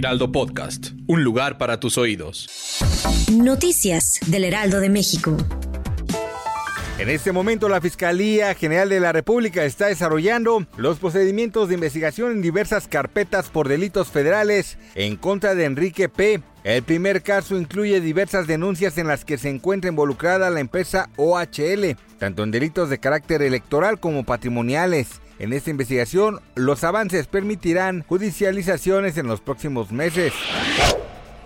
Heraldo Podcast, un lugar para tus oídos. Noticias del Heraldo de México. En este momento la Fiscalía General de la República está desarrollando los procedimientos de investigación en diversas carpetas por delitos federales en contra de Enrique P. El primer caso incluye diversas denuncias en las que se encuentra involucrada la empresa OHL, tanto en delitos de carácter electoral como patrimoniales. En esta investigación, los avances permitirán judicializaciones en los próximos meses.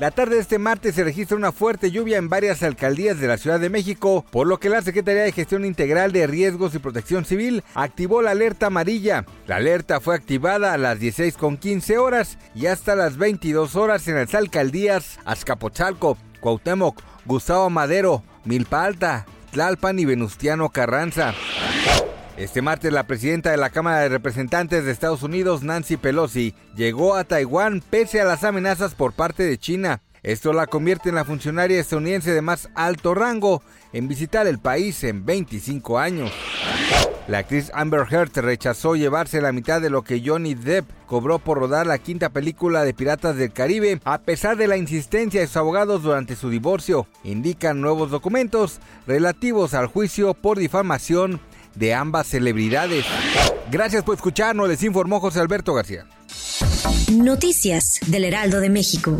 La tarde de este martes se registra una fuerte lluvia en varias alcaldías de la Ciudad de México, por lo que la Secretaría de Gestión Integral de Riesgos y Protección Civil activó la alerta amarilla. La alerta fue activada a las 16.15 horas y hasta las 22 horas en las alcaldías Azcapotzalco, Cuauhtémoc, Gustavo Madero, Milpa Alta, Y Venustiano Carranza. Este martes la presidenta de la Cámara de Representantes de Estados Unidos, Nancy Pelosi, llegó a Taiwán pese a las amenazas por parte de China. Esto la convierte en la funcionaria estadounidense de más alto rango en visitar el país en 25 años. La actriz Amber Heard rechazó llevarse la mitad de lo que Johnny Depp cobró por rodar la quinta película de Piratas del Caribe, a pesar de la insistencia de sus abogados durante su divorcio. Indican nuevos documentos relativos al juicio por difamación de ambas celebridades. Gracias por escucharnos, les informó José Alberto García. Noticias del Heraldo de México.